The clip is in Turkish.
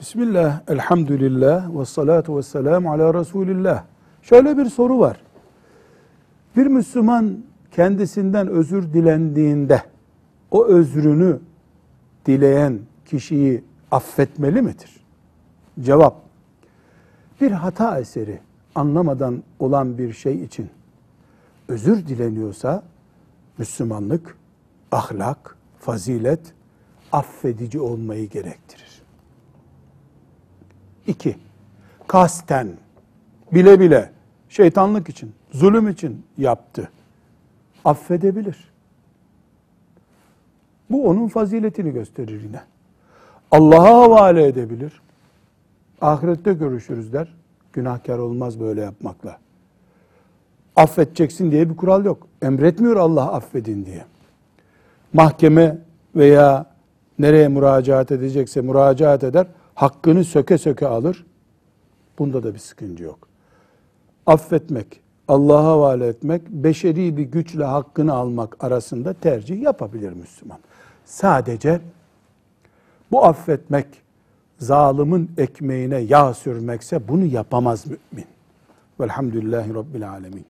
Bismillah, elhamdülillah ve salatu ve selamu ala Resulillah. Şöyle bir soru var. Bir Müslüman kendisinden özür dilendiğinde o özrünü dileyen kişiyi affetmeli midir? Cevap, bir hata eseri anlamadan olan bir şey için özür dileniyorsa Müslümanlık, ahlak, fazilet affedici olmayı gerektirir. İki, kasten, bile bile, şeytanlık için, zulüm için yaptı. Affedebilir. Bu onun faziletini gösterir yine. Allah'a havale edebilir. Ahirette görüşürüz der. Günahkar olmaz böyle yapmakla. Affedeceksin diye bir kural yok. Emretmiyor Allah affedin diye. Mahkeme veya nereye müracaat edecekse müracaat eder. Hakkını söke söke alır. Bunda da bir sıkıntı yok. Affetmek, Allah'a havale etmek, beşeri bir güçle hakkını almak arasında tercih yapabilir Müslüman. Sadece bu affetmek zalimin ekmeğine yağ sürmekse bunu yapamaz mümin. Velhamdülillahi Rabbil Alemin.